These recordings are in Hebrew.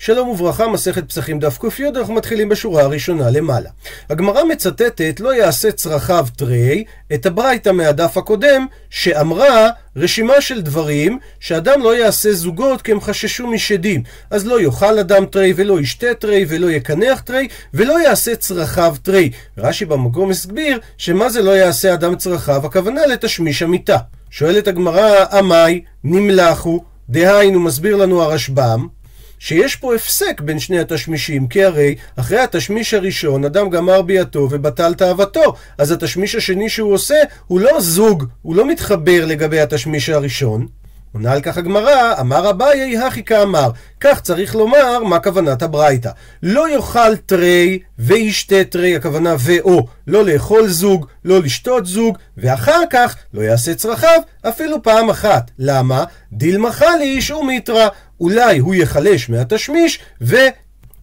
שלום וברכה, מסכת פסחים דף ק"י, אנחנו מתחילים בשורה הראשונה למעלה. הגמרא מצטטת לא יעשה צרכיו תרי, את הברייתא מהדף הקודם, שאמרה רשימה של דברים שאדם לא יעשה זוגות כי הם חששו משדים. אז לא יאכל אדם תרי, ולא ישתה תרי, ולא יקנח תרי, ולא יעשה צרכיו תרי. רש"י במקום הסביר שמה זה לא יעשה אדם צרכיו, הכוונה לתשמיש המיטה. שואלת הגמרא, עמי נמלכו, דהיינו מסביר לנו הרשב"ם, שיש פה הפסק בין שני התשמישים, כי הרי אחרי התשמיש הראשון אדם גמר ביאתו ובטל תאוותו, אז התשמיש השני שהוא עושה הוא לא זוג, הוא לא מתחבר לגבי התשמיש הראשון. עונה על כך הגמרא, אמר אביי הכי כאמר. כך צריך לומר מה כוונת הברייתא. לא יאכל תרי וישתה תרי, הכוונה ואו. לא לאכול זוג, לא לשתות זוג, ואחר כך לא יעשה צרכיו אפילו פעם אחת. למה? דילמחה לאיש ומיתרא. אולי הוא יחלש מהתשמיש, ו...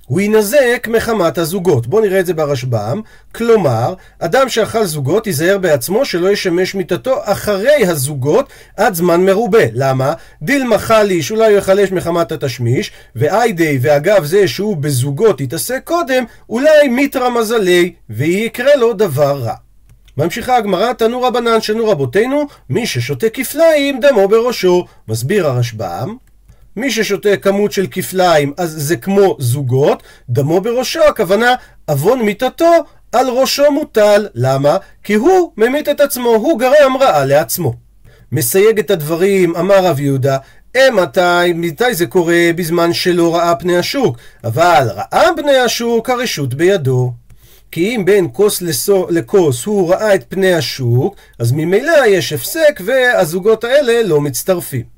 הוא יינזק מחמת הזוגות. בואו נראה את זה ברשב"ם. כלומר, אדם שאכל זוגות ייזהר בעצמו שלא ישמש מיתתו אחרי הזוגות עד זמן מרובה. למה? דילמה חלי שאולי הוא יחלש מחמת התשמיש, ואיידי ואגב זה שהוא בזוגות יתעסק קודם, אולי מיתרא מזלי, ויקרה לו דבר רע. ממשיכה הגמרא, תנו רבנן שנו רבותינו, מי ששותה כפליים דמו בראשו. מסביר הרשב"ם, מי ששותה כמות של כפליים אז זה כמו זוגות, דמו בראשו, הכוונה עוון מיתתו על ראשו מוטל. למה? כי הוא ממית את עצמו, הוא גרם רעה לעצמו. מסייג את הדברים, אמר רב יהודה, מתי, מתי זה קורה? בזמן שלא ראה פני השוק. אבל ראה פני השוק, הרשות בידו. כי אם בין כוס לכוס הוא ראה את פני השוק, אז ממילא יש הפסק והזוגות האלה לא מצטרפים.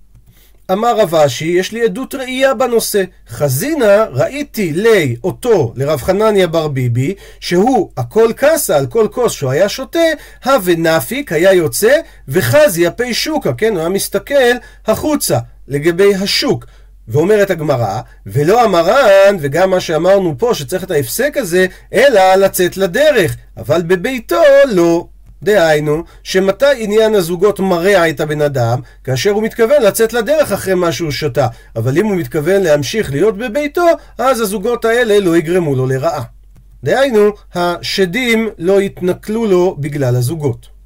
אמר רב אשי, יש לי עדות ראייה בנושא. חזינה, ראיתי לי אותו, לרב חנניה בר ביבי, שהוא הכל קסה על כל כוס שהוא היה שותה, הווה נפיק היה יוצא, וחזי הפי שוקה, כן, הוא היה מסתכל החוצה, לגבי השוק. ואומרת הגמרא, ולא המרן, וגם מה שאמרנו פה, שצריך את ההפסק הזה, אלא לצאת לדרך, אבל בביתו לא. דהיינו, שמתי עניין הזוגות מרע את הבן אדם? כאשר הוא מתכוון לצאת לדרך אחרי מה שהוא שתה. אבל אם הוא מתכוון להמשיך להיות בביתו, אז הזוגות האלה לא יגרמו לו לרעה. דהיינו, השדים לא יתנכלו לו בגלל הזוגות.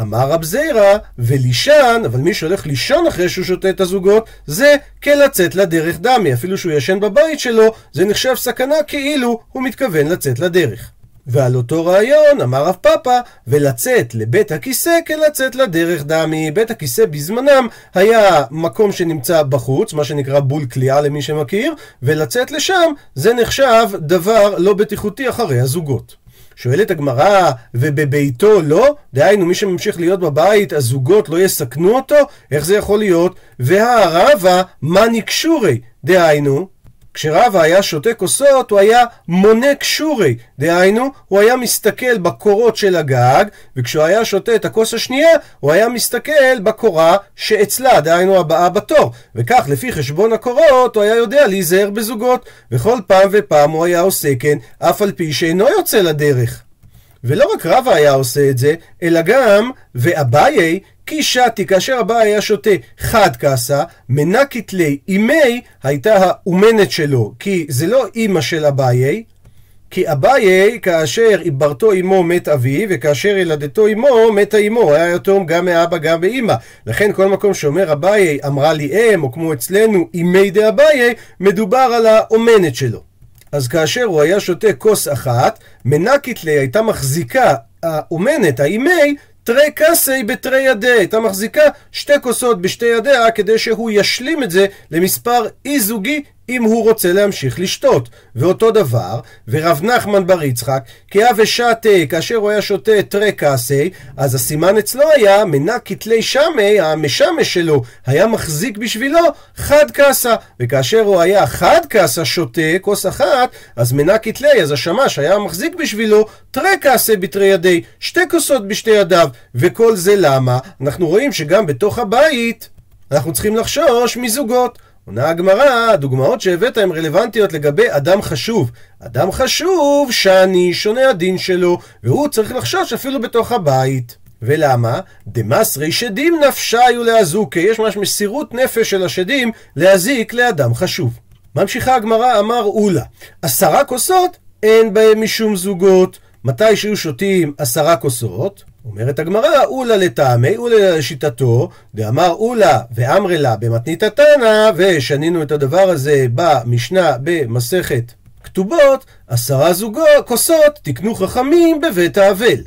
אמר רב זיירא, ולישן, אבל מי שהולך לישון אחרי שהוא שותה את הזוגות, זה כלצאת לדרך דמי. אפילו שהוא ישן בבית שלו, זה נחשב סכנה כאילו הוא מתכוון לצאת לדרך. ועל אותו רעיון אמר רב פאפא, ולצאת לבית הכיסא כלצאת לדרך דמי. בית הכיסא בזמנם היה מקום שנמצא בחוץ, מה שנקרא בול כליאה למי שמכיר, ולצאת לשם זה נחשב דבר לא בטיחותי אחרי הזוגות. שואלת הגמרא, ובביתו לא? דהיינו, מי שממשיך להיות בבית, הזוגות לא יסכנו אותו? איך זה יכול להיות? והערבה, מה נקשורי? דהיינו, כשרבא היה שותה כוסות, הוא היה מונה קשורי. דהיינו, הוא היה מסתכל בקורות של הגג, וכשהוא היה שותה את הכוס השנייה, הוא היה מסתכל בקורה שאצלה, דהיינו הבאה בתור. וכך, לפי חשבון הקורות, הוא היה יודע להיזהר בזוגות. וכל פעם ופעם הוא היה עושה כן, אף על פי שאינו יוצא לדרך. ולא רק רבא היה עושה את זה, אלא גם, ואביי, כי שתי, כאשר אביי היה שותה חד כעסה, מנקית לי אימי הייתה האומנת שלו, כי זה לא אימא של אביי, כי אביי, כאשר עיברתו אמו מת אבי, וכאשר ילדתו אמו מתה אמו, היה יתום גם מאבא גם מאמא. לכן כל מקום שאומר אביי אמרה לי אם, או כמו אצלנו אימי דאביי, מדובר על האומנת שלו. אז כאשר הוא היה שותה כוס אחת, מנקית לי הייתה מחזיקה האומנת, האימי, תרי קסי בתרי ידיה, הייתה מחזיקה שתי כוסות בשתי ידיה כדי שהוא ישלים את זה למספר אי זוגי אם הוא רוצה להמשיך לשתות. ואותו דבר, ורב נחמן בר יצחק, כי אבי שתה, כאשר הוא היה שותה תרי קסי, אז הסימן אצלו היה מנה כתלי שמי, המשמש שלו, היה מחזיק בשבילו חד קסה. וכאשר הוא היה חד קסה שותה, כוס אחת, אז מנה כתלי, אז השמש היה מחזיק בשבילו תרי קסי בתרי ידי, שתי כוסות בשתי ידיו. וכל זה למה? אנחנו רואים שגם בתוך הבית אנחנו צריכים לחשוש מזוגות. עונה הגמרא, הדוגמאות שהבאת הן רלוונטיות לגבי אדם חשוב. אדם חשוב, שאני שונה הדין שלו, והוא צריך לחשוש אפילו בתוך הבית. ולמה? דמסרי שדים נפשיו להזוקי, יש ממש מסירות נפש של השדים להזיק לאדם חשוב. ממשיכה הגמרא, אמר אולה, עשרה כוסות אין בהם משום זוגות. מתי שהיו שותים עשרה כוסות, אומרת הגמרא, אולה לטעמי, אולה לשיטתו, דאמר אולה ואמרי לה במתנית התנא, ושנינו את הדבר הזה במשנה במסכת כתובות, עשרה זוגות, כוסות, תקנו חכמים בבית האבל.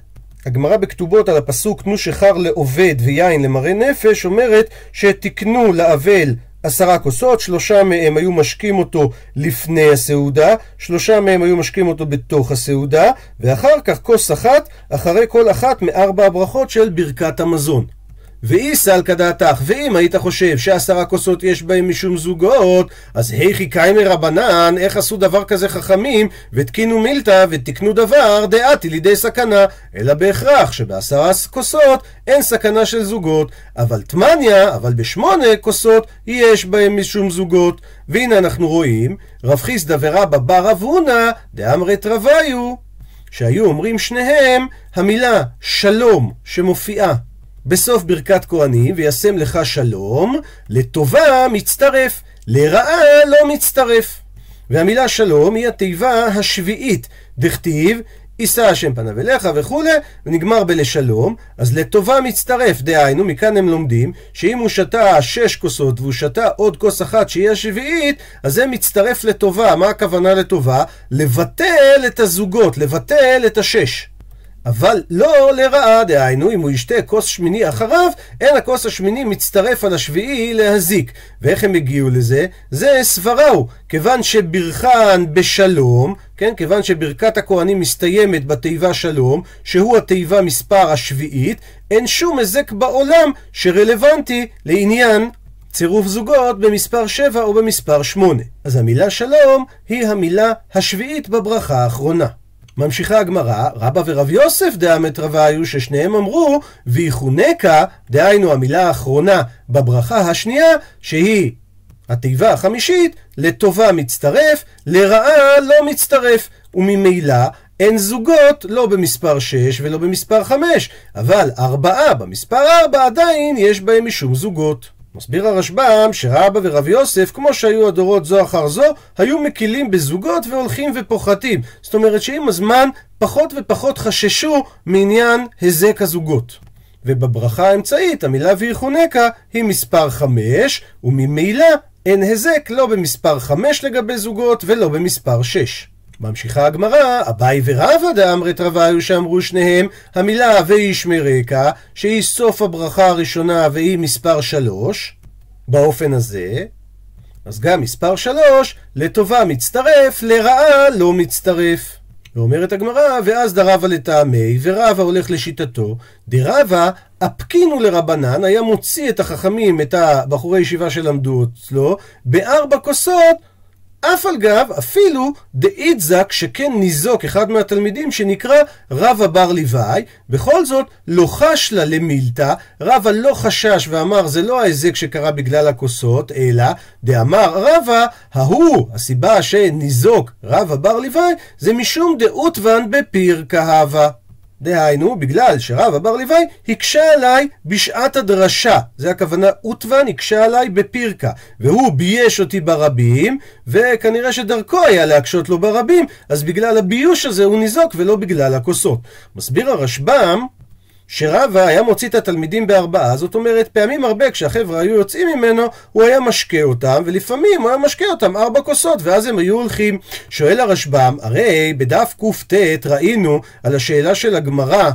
הגמרא בכתובות על הפסוק תנו שכר לעובד ויין למראה נפש אומרת שתקנו לאבל עשרה כוסות, שלושה מהם היו משקים אותו לפני הסעודה, שלושה מהם היו משקים אותו בתוך הסעודה, ואחר כך כוס אחת, אחרי כל אחת מארבע הברכות של ברכת המזון. ואי סלקא דעתך, ואם היית חושב שעשרה כוסות יש בהם משום זוגות, אז היכי קיימי רבנן, איך עשו דבר כזה חכמים, ותקינו מילתא ותקנו דבר דעתי לידי סכנה, אלא בהכרח שבעשרה כוסות אין סכנה של זוגות, אבל תמניה, אבל בשמונה כוסות יש בהם משום זוגות. והנה אנחנו רואים, רב חיסדא ורבא בר אבונה, דאמרת רוויו, שהיו אומרים שניהם המילה שלום שמופיעה בסוף ברכת כהנים, וישם לך שלום, לטובה מצטרף, לרעה לא מצטרף. והמילה שלום היא התיבה השביעית, דכתיב, יישא השם פניו אליך וכולי, ונגמר בלשלום, אז לטובה מצטרף, דהיינו, מכאן הם לומדים, שאם הוא שתה שש כוסות והוא שתה עוד כוס אחת שהיא השביעית, אז זה מצטרף לטובה. מה הכוונה לטובה? לבטל את הזוגות, לבטל את השש. אבל לא לרעה, דהיינו, אם הוא ישתה כוס שמיני אחריו, אין הכוס השמיני מצטרף על השביעי להזיק. ואיך הם הגיעו לזה? זה סבראו, כיוון שברכן בשלום, כן, כיוון שברכת הכהנים מסתיימת בתיבה שלום, שהוא התיבה מספר השביעית, אין שום היזק בעולם שרלוונטי לעניין צירוף זוגות במספר 7 או במספר 8. אז המילה שלום היא המילה השביעית בברכה האחרונה. ממשיכה הגמרא, רבא ורב יוסף דאמת רוויו, ששניהם אמרו, ויחונקה, דהיינו המילה האחרונה בברכה השנייה, שהיא התיבה החמישית, לטובה מצטרף, לרעה לא מצטרף, וממילא אין זוגות לא במספר 6 ולא במספר 5, אבל ארבעה במספר 4 עדיין יש בהם משום זוגות. מסביר הרשב"ם שרבא ורב יוסף, כמו שהיו הדורות זו אחר זו, היו מקילים בזוגות והולכים ופוחתים. זאת אומרת שעם הזמן פחות ופחות חששו מעניין היזק הזוגות. ובברכה האמצעית, המילה ויחונקה היא מספר 5, וממילא אין היזק לא במספר 5 לגבי זוגות ולא במספר 6. ממשיכה הגמרא, אביי ורבא דאמרת רוויו שאמרו שניהם, המילה וישמרקה, שהיא סוף הברכה הראשונה והיא מספר שלוש, באופן הזה, אז גם מספר שלוש, לטובה מצטרף, לרעה לא מצטרף. ואומרת הגמרא, ואז דרבה לטעמי, ורבה הולך לשיטתו, דרבה אפקינו לרבנן, היה מוציא את החכמים, את הבחורי ישיבה שלמדו אצלו, בארבע כוסות אף על גב, אפילו דאידזק שכן ניזוק אחד מהתלמידים שנקרא רבא בר ליבאי, בכל זאת לא חש לה למילתא, רבא לא חשש ואמר זה לא ההיזק שקרה בגלל הכוסות, אלא דאמר רבא, ההוא, הסיבה שניזוק רבא בר ליבאי, זה משום דאותוון בפיר כהבה. דהיינו, בגלל שרב אבר לוואי הקשה עליי בשעת הדרשה. זה הכוונה, אוטוון הקשה עליי בפירקה. והוא בייש אותי ברבים, וכנראה שדרכו היה להקשות לו ברבים, אז בגלל הביוש הזה הוא ניזוק ולא בגלל הכוסות. מסביר הרשב"ם שרבא היה מוציא את התלמידים בארבעה, זאת אומרת, פעמים הרבה כשהחבר'ה היו יוצאים ממנו, הוא היה משקה אותם, ולפעמים הוא היה משקה אותם ארבע כוסות, ואז הם היו הולכים. שואל הרשב"ם, הרי בדף קט ראינו על השאלה של הגמרא,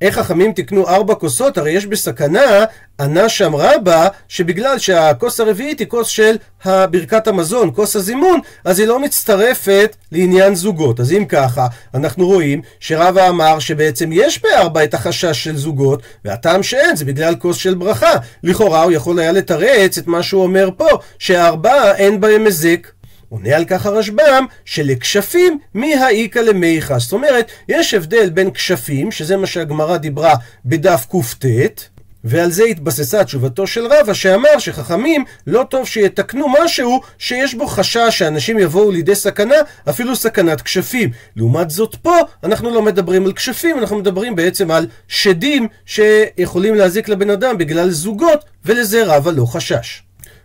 איך חכמים תקנו ארבע כוסות? הרי יש בסכנה, ענה שם רבה, שבגלל שהכוס הרביעית היא כוס של ברכת המזון, כוס הזימון, אז היא לא מצטרפת לעניין זוגות. אז אם ככה, אנחנו רואים שרבה אמר שבעצם יש בארבע את החשש של זוגות, והטעם שאין זה בגלל כוס של ברכה. לכאורה הוא יכול היה לתרץ את מה שהוא אומר פה, שהארבעה אין בהם היזק. עונה על כך הרשב"ם שלכשפים מי האיכא למיכה. זאת אומרת, יש הבדל בין כשפים, שזה מה שהגמרא דיברה בדף קט, ועל זה התבססה תשובתו של רבא שאמר שחכמים לא טוב שיתקנו משהו שיש בו חשש שאנשים יבואו לידי סכנה, אפילו סכנת כשפים. לעומת זאת פה אנחנו לא מדברים על כשפים, אנחנו מדברים בעצם על שדים שיכולים להזיק לבן אדם בגלל זוגות, ולזה רבא לא חשש.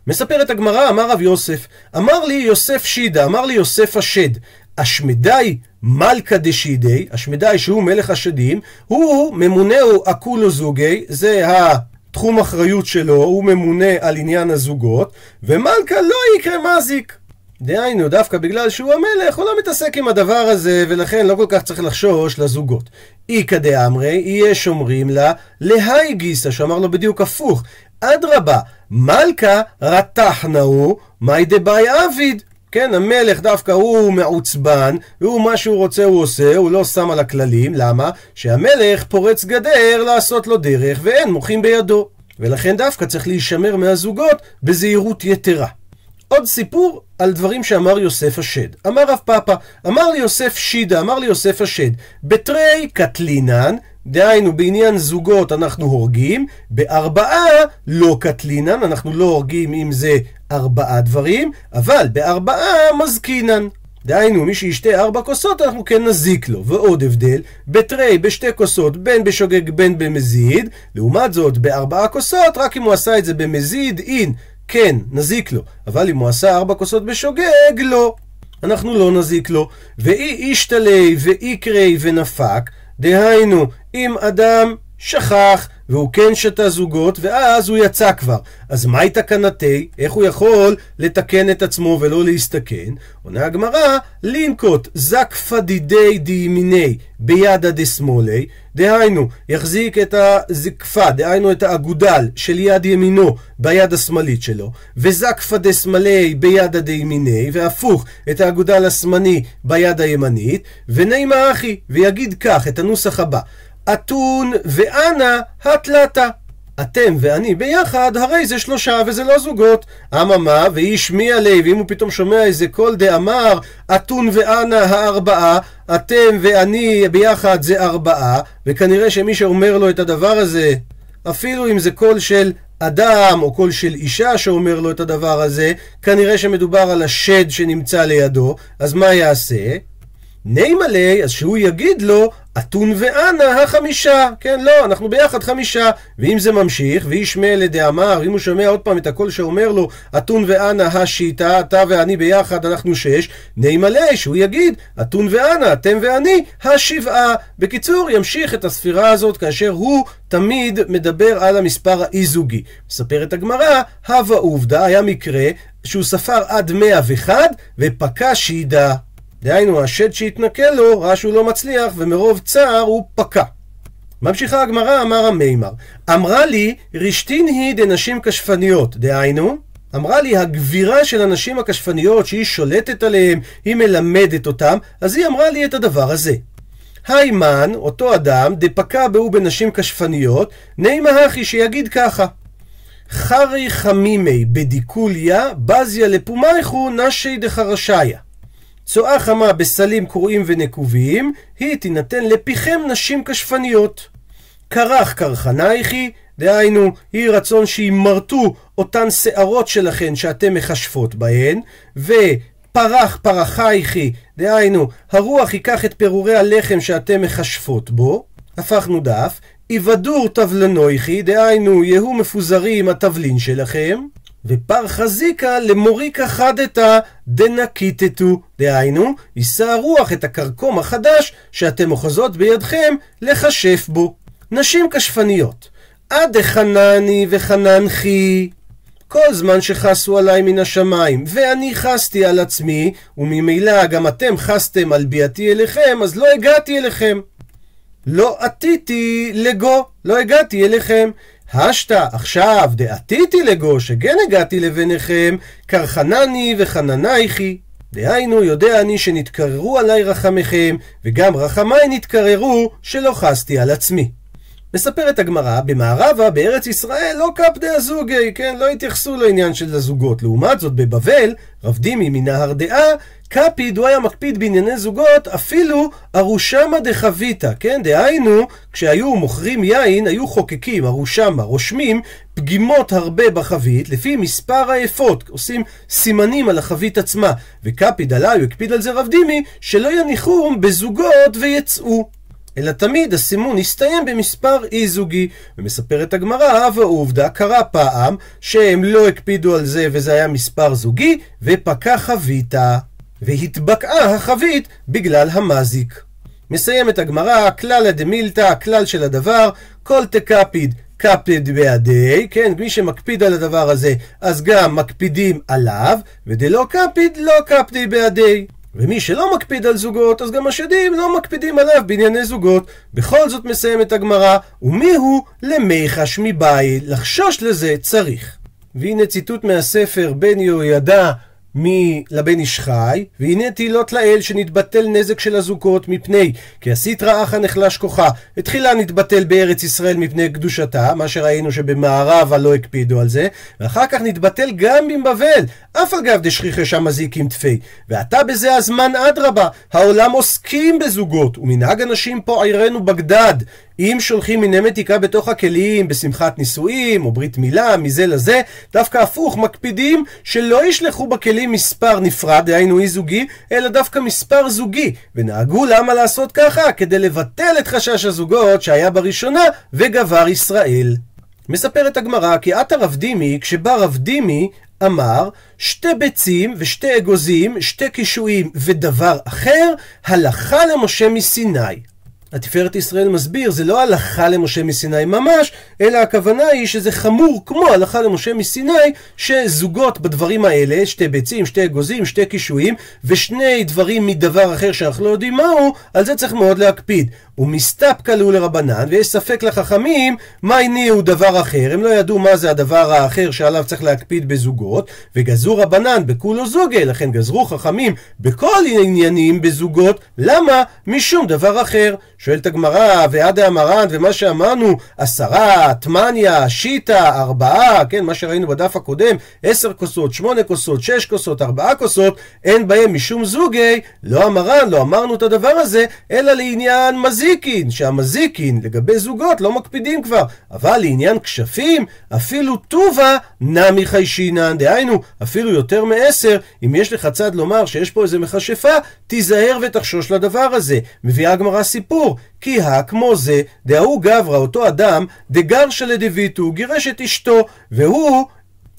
מספרת הגמרא, אמר רב יוסף, אמר לי יוסף שידה, אמר לי יוסף השד, אשמדי מלכה דשידי, אשמדי שהוא מלך השדים, הוא ממונהו אקולו זוגי, זה התחום אחריות שלו, הוא ממונה על עניין הזוגות, ומלכה לא יקרה מזיק. דהיינו, דווקא בגלל שהוא המלך, הוא לא מתעסק עם הדבר הזה, ולכן לא כל כך צריך לחשוש לזוגות. איכא דאמרי, יהיה שומרים לה להי גיסא, שאמר לו בדיוק הפוך. אדרבה, מלכה רתחנאו, מאי דבאי עביד. כן, המלך דווקא הוא מעוצבן, והוא מה שהוא רוצה הוא עושה, הוא לא שם על הכללים, למה? שהמלך פורץ גדר לעשות לו דרך, ואין מוחים בידו. ולכן דווקא צריך להישמר מהזוגות בזהירות יתרה. עוד סיפור על דברים שאמר יוסף השד. אמר רב פאפא, אמר לי יוסף שידה, אמר לי יוסף השד, בתרי קטלינן, דהיינו בעניין זוגות אנחנו הורגים, בארבעה לא קטלינן, אנחנו לא הורגים אם זה ארבעה דברים, אבל בארבעה מזקינן. דהיינו, מי שישתה ארבע כוסות, אנחנו כן נזיק לו. ועוד הבדל, בתרי, בשתי כוסות, בין בשוגג בין במזיד, לעומת זאת, בארבעה כוסות, רק אם הוא עשה את זה במזיד, אין, כן, נזיק לו. אבל אם הוא עשה ארבע כוסות בשוגג, לא. אנחנו לא נזיק לו. ואי אישתלי ואי קרי ונפק, דהיינו, אם אדם שכח, והוא כן שתה זוגות, ואז הוא יצא כבר. אז מהי תקנתי? איך הוא יכול לתקן את עצמו ולא להסתכן? עונה הגמרא, לינקוט זק פדידי דימיני בידא דשמאלי, דהיינו, יחזיק את הזקפה, דהיינו את האגודל של יד ימינו ביד השמאלית שלו, וזקפא דשמאלי בידא דימיני, והפוך, את האגודל השמאלי ביד הימנית, ונימא הכי, ויגיד כך, את הנוסח הבא, אתון ואנא הא תלתא. אתם ואני ביחד, הרי זה שלושה וזה לא זוגות. אממה, ואי שמיע ליה, ואם הוא פתאום שומע איזה קול דאמר, אתון ואנא הא ארבעה, אתם ואני ביחד זה ארבעה, וכנראה שמי שאומר לו את הדבר הזה, אפילו אם זה קול של אדם או קול של אישה שאומר לו את הדבר הזה, כנראה שמדובר על השד שנמצא לידו, אז מה יעשה? נימה לי, אז שהוא יגיד לו, אתון ואנה החמישה. כן, לא, אנחנו ביחד חמישה. ואם זה ממשיך, וישמע לדאמר, אם הוא שומע עוד פעם את הקול שאומר לו, אתון ואנה השיטה, אתה ואני ביחד, אנחנו שש, נימה לי, שהוא יגיד, אתון ואנה, אתם ואני, השבעה. בקיצור, ימשיך את הספירה הזאת כאשר הוא תמיד מדבר על המספר האי-זוגי. מספרת הגמרא, הווה עובדא, היה מקרה שהוא ספר עד מאה וחד, ופקע שידה. דהיינו, השד שהתנכל לו, ראה שהוא לא מצליח, ומרוב צער הוא פקע. ממשיכה הגמרא, אמר המימר, אמרה לי, רשתין היא דנשים כשפניות, דהיינו, אמרה לי, הגבירה של הנשים הכשפניות שהיא שולטת עליהן, היא מלמדת אותם, אז היא אמרה לי את הדבר הזה. היימן, אותו אדם, דפקע בהו בנשים כשפניות, נימה הכי שיגיד ככה. חרי חמימי בדיקוליה, בזיה לפומייכו נשי דחרשיה. צואה חמה בסלים קרועים ונקובים, היא תינתן לפיכם נשים כשפניות. כרך קרחנייכי, דהיינו, היא רצון שימרטו אותן שערות שלכן שאתם מכשפות בהן, ופרח פרחייכי, דהיינו, הרוח ייקח את פירורי הלחם שאתם מכשפות בו, הפכנו דף, איבדור תבלנויכי, דהיינו, יהיו מפוזרים התבלין שלכם, ופרחזיקה למוריקה חדתה דנקיטטו, דהיינו, יישא הרוח את הכרכום החדש שאתם אוחזות בידכם לכשף בו. נשים כשפניות, עד חנני וחננחי. כל זמן שחסו עליי מן השמיים, ואני חסתי על עצמי, וממילא גם אתם חסתם על ביאתי אליכם, אז לא הגעתי אליכם. לא עתיתי לגו, לא הגעתי אליכם. השתא עכשיו דעתיתי לגו שכן הגעתי לביניכם, קרחנני וחננייכי. דהיינו, יודע אני שנתקררו עלי רחמיכם, וגם רחמיי נתקררו שלא חסתי על עצמי. מספרת הגמרא, במערבה, בארץ ישראל, לא קפדי הזוגי, כן? לא התייחסו לעניין של הזוגות. לעומת זאת, בבבל, רב דימי מנהר דעה, קפיד, הוא היה מקפיד בענייני זוגות, אפילו ארושמה דחביתא, כן? דהיינו, כשהיו מוכרים יין, היו חוקקים, ארושמה, רושמים פגימות הרבה בחבית, לפי מספר האפות, עושים סימנים על החבית עצמה. וקפיד עליי, הוא הקפיד על זה רב דימי, שלא יניחום בזוגות ויצאו. אלא תמיד הסימון הסתיים במספר אי-זוגי. ומספרת הגמרא, ועובדה, קרה פעם שהם לא הקפידו על זה וזה היה מספר זוגי, ופקע חביתה. והתבקעה החבית בגלל המזיק. מסיימת הגמרא, כלל הדמילתא, הכלל של הדבר, כל תקפיד קפיד בידי, כן, מי שמקפיד על הדבר הזה, אז גם מקפידים עליו, ודלא קפיד, לא קפדי בידי. ומי שלא מקפיד על זוגות, אז גם השדים לא מקפידים עליו בענייני זוגות. בכל זאת מסיימת הגמרא, ומי הוא למיחש מבית, לחשוש לזה צריך. והנה ציטוט מהספר בן יהוידע מלבן איש חי, והנה תהילות לאל שנתבטל נזק של הזוגות מפני כי הסטרא אחא נחלש כוחה. התחילה נתבטל בארץ ישראל מפני קדושתה, מה שראינו שבמערבה לא הקפידו על זה, ואחר כך נתבטל גם בבבל, אף אגב דשכיחי שם מזיקים תפי. ועתה בזה הזמן אדרבה, העולם עוסקים בזוגות, ומנהג אנשים פה עירנו בגדד, אם שולחים מיני מתיקה בתוך הכלים בשמחת נישואים או ברית מילה מזה לזה, דווקא הפוך, מקפידים שלא ישלחו בכלים מספר נפרד, דהיינו אי זוגי, אלא דווקא מספר זוגי. ונהגו למה לעשות ככה? כדי לבטל את חשש הזוגות שהיה בראשונה וגבר ישראל. מספרת הגמרא כי עתה רב דימי, כשבא רב דימי, אמר שתי ביצים ושתי אגוזים, שתי קישואים ודבר אחר, הלכה למשה מסיני. התפארת ישראל מסביר, זה לא הלכה למשה מסיני ממש, אלא הכוונה היא שזה חמור כמו הלכה למשה מסיני, שזוגות בדברים האלה, שתי ביצים, שתי אגוזים, שתי קישואים, ושני דברים מדבר אחר שאנחנו לא יודעים מהו, על זה צריך מאוד להקפיד. ומסתפקא לו לרבנן, ויש ספק לחכמים מה הניעו דבר אחר, הם לא ידעו מה זה הדבר האחר שעליו צריך להקפיד בזוגות, וגזרו רבנן בכולו זוגה, לכן גזרו חכמים בכל עניינים בזוגות, למה? משום דבר אחר. שואלת הגמרא, ועד המרן, ומה שאמרנו, עשרה, טמניה, שיטה, ארבעה, כן, מה שראינו בדף הקודם, עשר כוסות, שמונה כוסות, שש כוסות, ארבעה כוסות, אין בהם משום זוגי, לא המרן, לא אמרנו את הדבר הזה, אלא לעניין מזיקין, שהמזיקין לגבי זוגות לא מקפידים כבר, אבל לעניין כשפים, אפילו טובה נמי חיישינן, דהיינו, אפילו יותר מעשר, אם יש לך צד לומר שיש פה איזה מכשפה, תיזהר ותחשוש לדבר הזה. מביאה הגמרא סיפור. כי הא כמו זה, דהוא גברא, אותו אדם, דגרשא הוא גירש את אשתו, והוא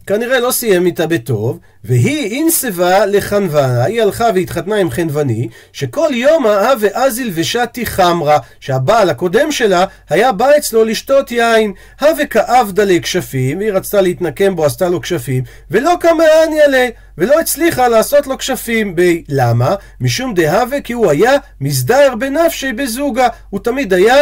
כנראה לא סיים איתה בטוב, והיא אינסבה לחנוונה, היא הלכה והתחתנה עם חנווני, שכל יום האה ואזיל ושתי חמרה, שהבעל הקודם שלה היה בא אצלו לשתות יין. הווה כאבדה לכשפים, והיא רצתה להתנקם בו, עשתה לו כשפים, ולא קמאניה לה, ולא הצליחה לעשות לו כשפים. ב... למה? משום דהווה כי הוא היה מזדהר בנפשי בזוגה, הוא תמיד היה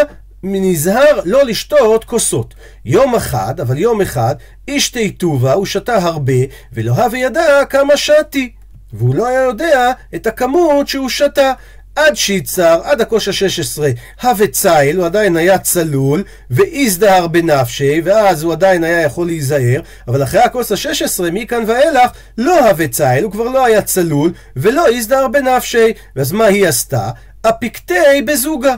נזהר לא לשתות כוסות. יום אחד, אבל יום אחד, איש טובה, הוא שתה הרבה, ולא הווה ידע כמה שתי. והוא לא היה יודע את הכמות שהוא שתה. עד שיצר, עד הכוש ה-16, הווה צייל, הוא עדיין היה צלול, ואיזדהר בנפשי, ואז הוא עדיין היה יכול להיזהר, אבל אחרי הכוס ה-16, מכאן ואילך, לא הווה צייל, הוא כבר לא היה צלול, ולא איזדהר בנפשי. ואז מה היא עשתה? אפיקטי בזוגה.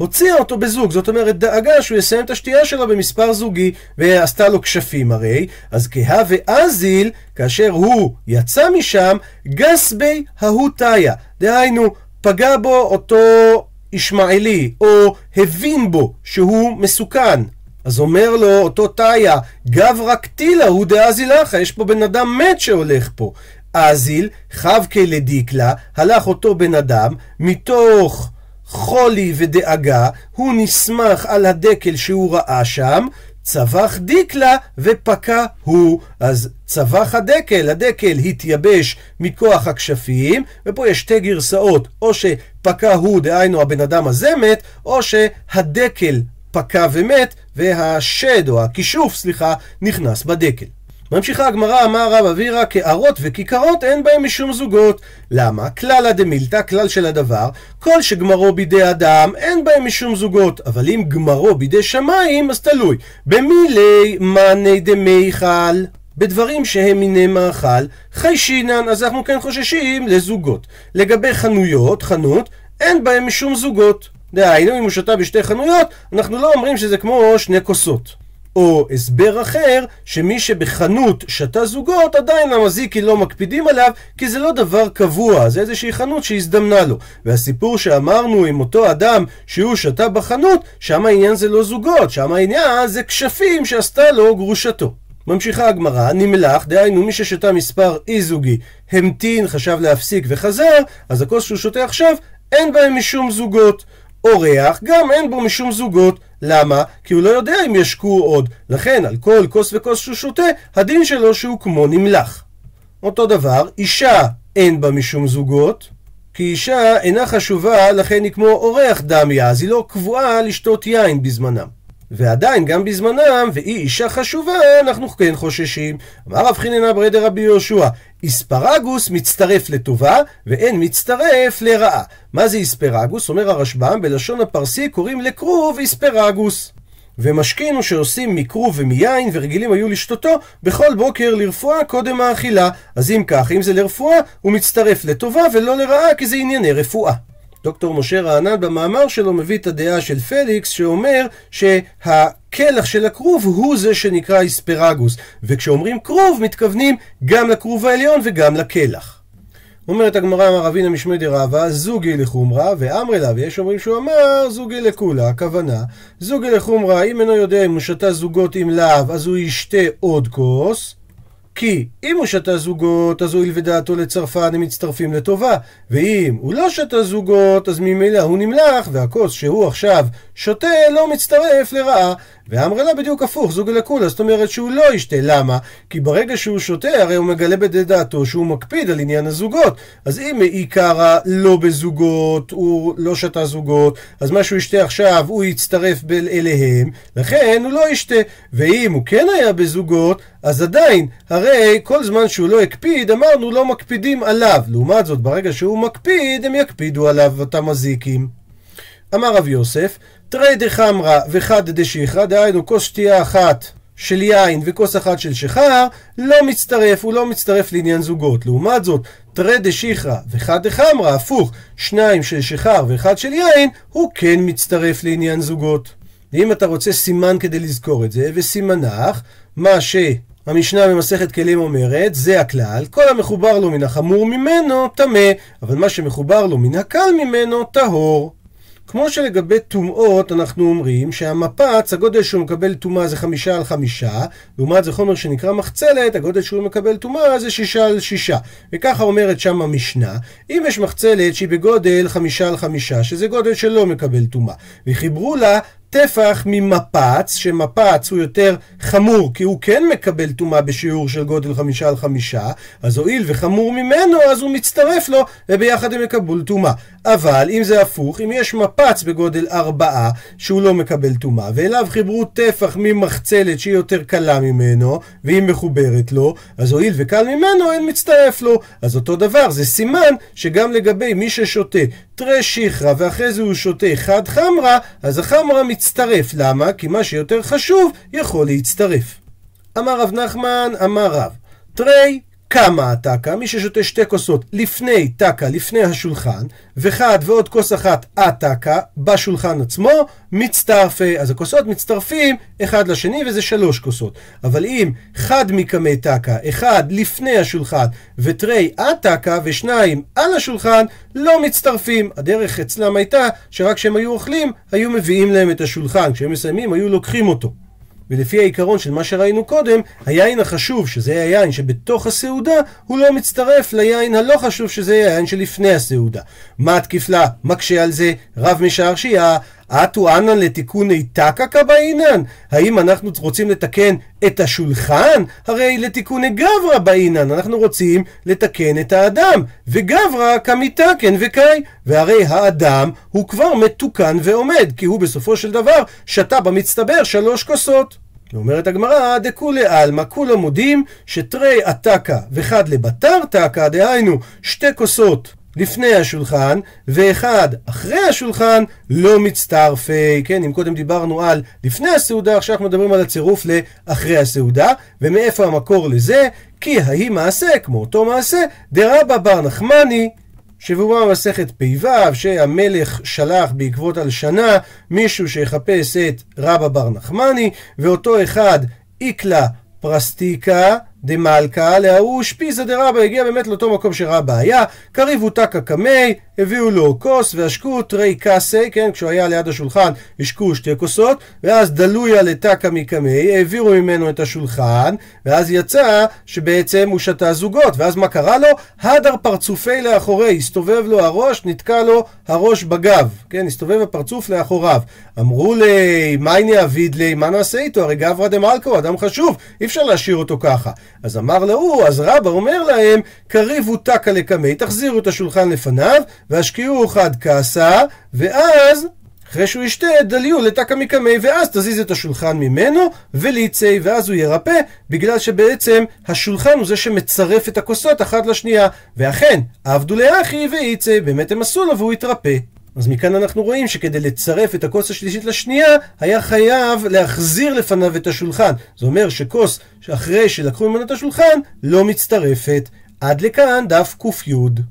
הוציאה אותו בזוג, זאת אומרת דאגה שהוא יסיים את השתייה שלו במספר זוגי, ועשתה לו כשפים הרי, אז כהה ואזיל, כאשר הוא יצא משם, גס בי ההוא תיה. דהיינו, פגע בו אותו ישמעאלי, או הבין בו שהוא מסוכן. אז אומר לו אותו תיה, גברא קטילה הוא דאזילך, יש פה בן אדם מת שהולך פה. אזיל, חבקי לדיקלה, הלך אותו בן אדם, מתוך... חולי ודאגה, הוא נסמך על הדקל שהוא ראה שם, צבח דיקלה ופקע הוא. אז צבח הדקל, הדקל התייבש מכוח הכשפים, ופה יש שתי גרסאות, או שפקע הוא, דהיינו הבן אדם הזה מת, או שהדקל פקע ומת, והשד, או הכישוף, סליחה, נכנס בדקל. ממשיכה הגמרא, אמר רב אבירא, קערות וכיכרות אין בהם משום זוגות. למה? כלל דמילתא, כלל של הדבר, כל שגמרו בידי אדם, אין בהם משום זוגות. אבל אם גמרו בידי שמיים, אז תלוי. במילי מאני דמיכל. בדברים שהם מיני מאכל, חיישינן, אז אנחנו כן חוששים לזוגות. לגבי חנויות, חנות, אין בהם משום זוגות. דהיינו, אם הוא שתה בשתי חנויות, אנחנו לא אומרים שזה כמו שני כוסות. או הסבר אחר, שמי שבחנות שתה זוגות, עדיין המזיקי לא מקפידים עליו, כי זה לא דבר קבוע, זה איזושהי חנות שהזדמנה לו. והסיפור שאמרנו עם אותו אדם שהוא שתה בחנות, שם העניין זה לא זוגות, שם העניין זה כשפים שעשתה לו גרושתו. ממשיכה הגמרא, נמלח, דהיינו מי ששתה מספר אי זוגי, המתין, חשב להפסיק וחזר, אז הכוס שהוא שותה עכשיו, אין בהם משום זוגות. אורח, גם אין בו משום זוגות. למה? כי הוא לא יודע אם ישקו עוד. לכן, על כל כוס וכוס שהוא שותה, הדין שלו שהוא כמו נמלח. אותו דבר, אישה אין בה משום זוגות, כי אישה אינה חשובה, לכן היא כמו אורח דמיה, אז היא לא קבועה לשתות יין בזמנם. ועדיין, גם בזמנם, והיא אישה חשובה, אנחנו כן חוששים. אמר רב חיננה ברי דרבי יהושע, איספרגוס מצטרף לטובה, ואין מצטרף לרעה. מה זה איספרגוס? אומר הרשב"ם, בלשון הפרסי קוראים לכרוב איספרגוס. ומשכין הוא שעושים מכרוב ומיין, ורגילים היו לשתותו בכל בוקר לרפואה קודם האכילה. אז אם כך, אם זה לרפואה, הוא מצטרף לטובה ולא לרעה, כי זה ענייני רפואה. דוקטור משה רענן במאמר שלו מביא את הדעה של פליקס שאומר שהקלח של הכרוב הוא זה שנקרא איספרגוס וכשאומרים כרוב מתכוונים גם לכרוב העליון וגם לקלח. אומרת הגמרא אמר רבינה משמי דרבה זוגי לחומרה ואמרי לה ויש אומרים שהוא אמר זוגי לכולה הכוונה זוגי לחומרה אם אינו יודע אם הוא שתה זוגות עם להב אז הוא ישתה עוד כוס כי אם הוא שתה זוגות, אז הואיל ודעתו לצרפן הם מצטרפים לטובה, ואם הוא לא שתה זוגות, אז ממילא הוא נמלח, והכוס שהוא עכשיו שותה לא מצטרף לרעה. ואמרה לה בדיוק הפוך, זוג לקולה, זאת אומרת שהוא לא ישתה, למה? כי ברגע שהוא שותה, הרי הוא מגלה בדעתו שהוא מקפיד על עניין הזוגות. אז אם היא קרה לא בזוגות, הוא לא שתה זוגות, אז מה שהוא ישתה עכשיו, הוא יצטרף אליהם, לכן הוא לא ישתה. ואם הוא כן היה בזוגות, אז עדיין, הרי כל זמן שהוא לא הקפיד, אמרנו לא מקפידים עליו. לעומת זאת, ברגע שהוא מקפיד, הם יקפידו עליו אותם הזיקים. אמר רב יוסף, תרי דחמרא וחד דשיחרא, דהיינו כוס שתייה אחת של יין וכוס אחת של שיכר, לא מצטרף, הוא לא מצטרף לעניין זוגות. לעומת זאת, תרי דשיחרא וחד דחמרא, הפוך, שניים של שיכר ואחד של יין, הוא כן מצטרף לעניין זוגות. ואם אתה רוצה סימן כדי לזכור את זה, וסימנך, מה ש... המשנה במסכת כלים אומרת, זה הכלל, כל המחובר לו מן החמור ממנו, טמא, אבל מה שמחובר לו מן הקל ממנו, טהור. כמו שלגבי טומאות אנחנו אומרים שהמפץ, הגודל שהוא מקבל טומאה זה חמישה על חמישה, לעומת זה חומר שנקרא מחצלת, הגודל שהוא מקבל טומאה זה שישה על שישה. וככה אומרת שם המשנה, אם יש מחצלת שהיא בגודל חמישה על חמישה, שזה גודל שלא מקבל טומאה, וחיברו לה טפח ממפץ, שמפץ הוא יותר חמור, כי הוא כן מקבל טומאה בשיעור של גודל חמישה על חמישה, אז הואיל וחמור ממנו, אז הוא מצטרף לו, וביחד הם יקבלו טומאה. אבל אם זה הפוך, אם יש מפץ בגודל ארבעה, שהוא לא מקבל טומאה, ואליו חיברו טפח ממחצלת שהיא יותר קלה ממנו, והיא מחוברת לו, אז הואיל וקל ממנו, אין מצטרף לו. אז אותו דבר, זה סימן שגם לגבי מי ששותה תרי שיחרא ואחרי זה הוא שותה חד חמרא, אז החמרא מצטרף. למה? כי מה שיותר חשוב יכול להצטרף. אמר רב נחמן, אמר רב, תרי כמה הטקה, מי ששותה שתי כוסות לפני טקה, לפני השולחן, וחד ועוד כוס אחת הטקה בשולחן עצמו, מצטרפי. אז הכוסות מצטרפים אחד לשני וזה שלוש כוסות. אבל אם חד מקמי טקה, אחד לפני השולחן, ותרי הטקה ושניים על השולחן, לא מצטרפים. הדרך אצלם הייתה שרק כשהם היו אוכלים, היו מביאים להם את השולחן. כשהם מסיימים, היו לוקחים אותו. ולפי העיקרון של מה שראינו קודם, היין החשוב, שזה היין שבתוך הסעודה, הוא לא מצטרף ליין הלא חשוב, שזה היין שלפני הסעודה. מה התקיפלה? מקשה על זה רב משערשייה, אטו אנן לתיקוני תקא כבאינן? האם אנחנו רוצים לתקן את השולחן? הרי לתיקוני גברא באינן, אנחנו רוצים לתקן את האדם, וגברא כמיתקן וקאי, והרי האדם הוא כבר מתוקן ועומד, כי הוא בסופו של דבר שתה במצטבר שלוש כוסות. אומרת הגמרא, דכולי עלמא, כולם מודים שתרי עתקה וחד לבתר תקה, דהיינו שתי כוסות לפני השולחן, ואחד אחרי השולחן לא מצטרפי. כן, אם קודם דיברנו על לפני הסעודה, עכשיו אנחנו מדברים על הצירוף לאחרי הסעודה, ומאיפה המקור לזה? כי ההיא מעשה, כמו אותו מעשה, דרבא בר נחמני שבובה במסכת פ"ו, שהמלך שלח בעקבות הלשנה מישהו שיחפש את רבא בר נחמני, ואותו אחד איקלה פרסטיקה דמלכה להוא שפיזא דרבא, הגיע באמת לאותו מקום שרבא היה, קריבו תקא קמי, הביאו לו כוס והשקו תרי קסי, כן, כשהוא היה ליד השולחן השקו שתי כוסות, ואז דלויה לתקא מקמי, העבירו ממנו את השולחן, ואז יצא שבעצם הוא שתה זוגות, ואז מה קרה לו? הדר פרצופי לאחורי, הסתובב לו הראש, נתקע לו הראש בגב, כן, הסתובב הפרצוף לאחוריו. אמרו לי, הנה אביד לי, מה נעשה איתו? הרי גברא דמלכו, אדם חשוב, אי אפשר להשאיר אותו ככה. אז אמר להוא, אז רבא אומר להם, קריבו תקא לקמי, תחזירו את השולחן לפניו, והשקיעו חד כעסה, ואז אחרי שהוא ישתה, דליו לתקא מקמי, ואז תזיז את השולחן ממנו, וליצי, ואז הוא ירפא, בגלל שבעצם השולחן הוא זה שמצרף את הכוסות אחת לשנייה. ואכן, עבדו לאחי וייצי, באמת הם עשו לו והוא התרפא. אז מכאן אנחנו רואים שכדי לצרף את הכוס השלישית לשנייה, היה חייב להחזיר לפניו את השולחן. זה אומר שכוס שאחרי שלקחו ממנו את השולחן, לא מצטרפת. עד לכאן דף ק"י.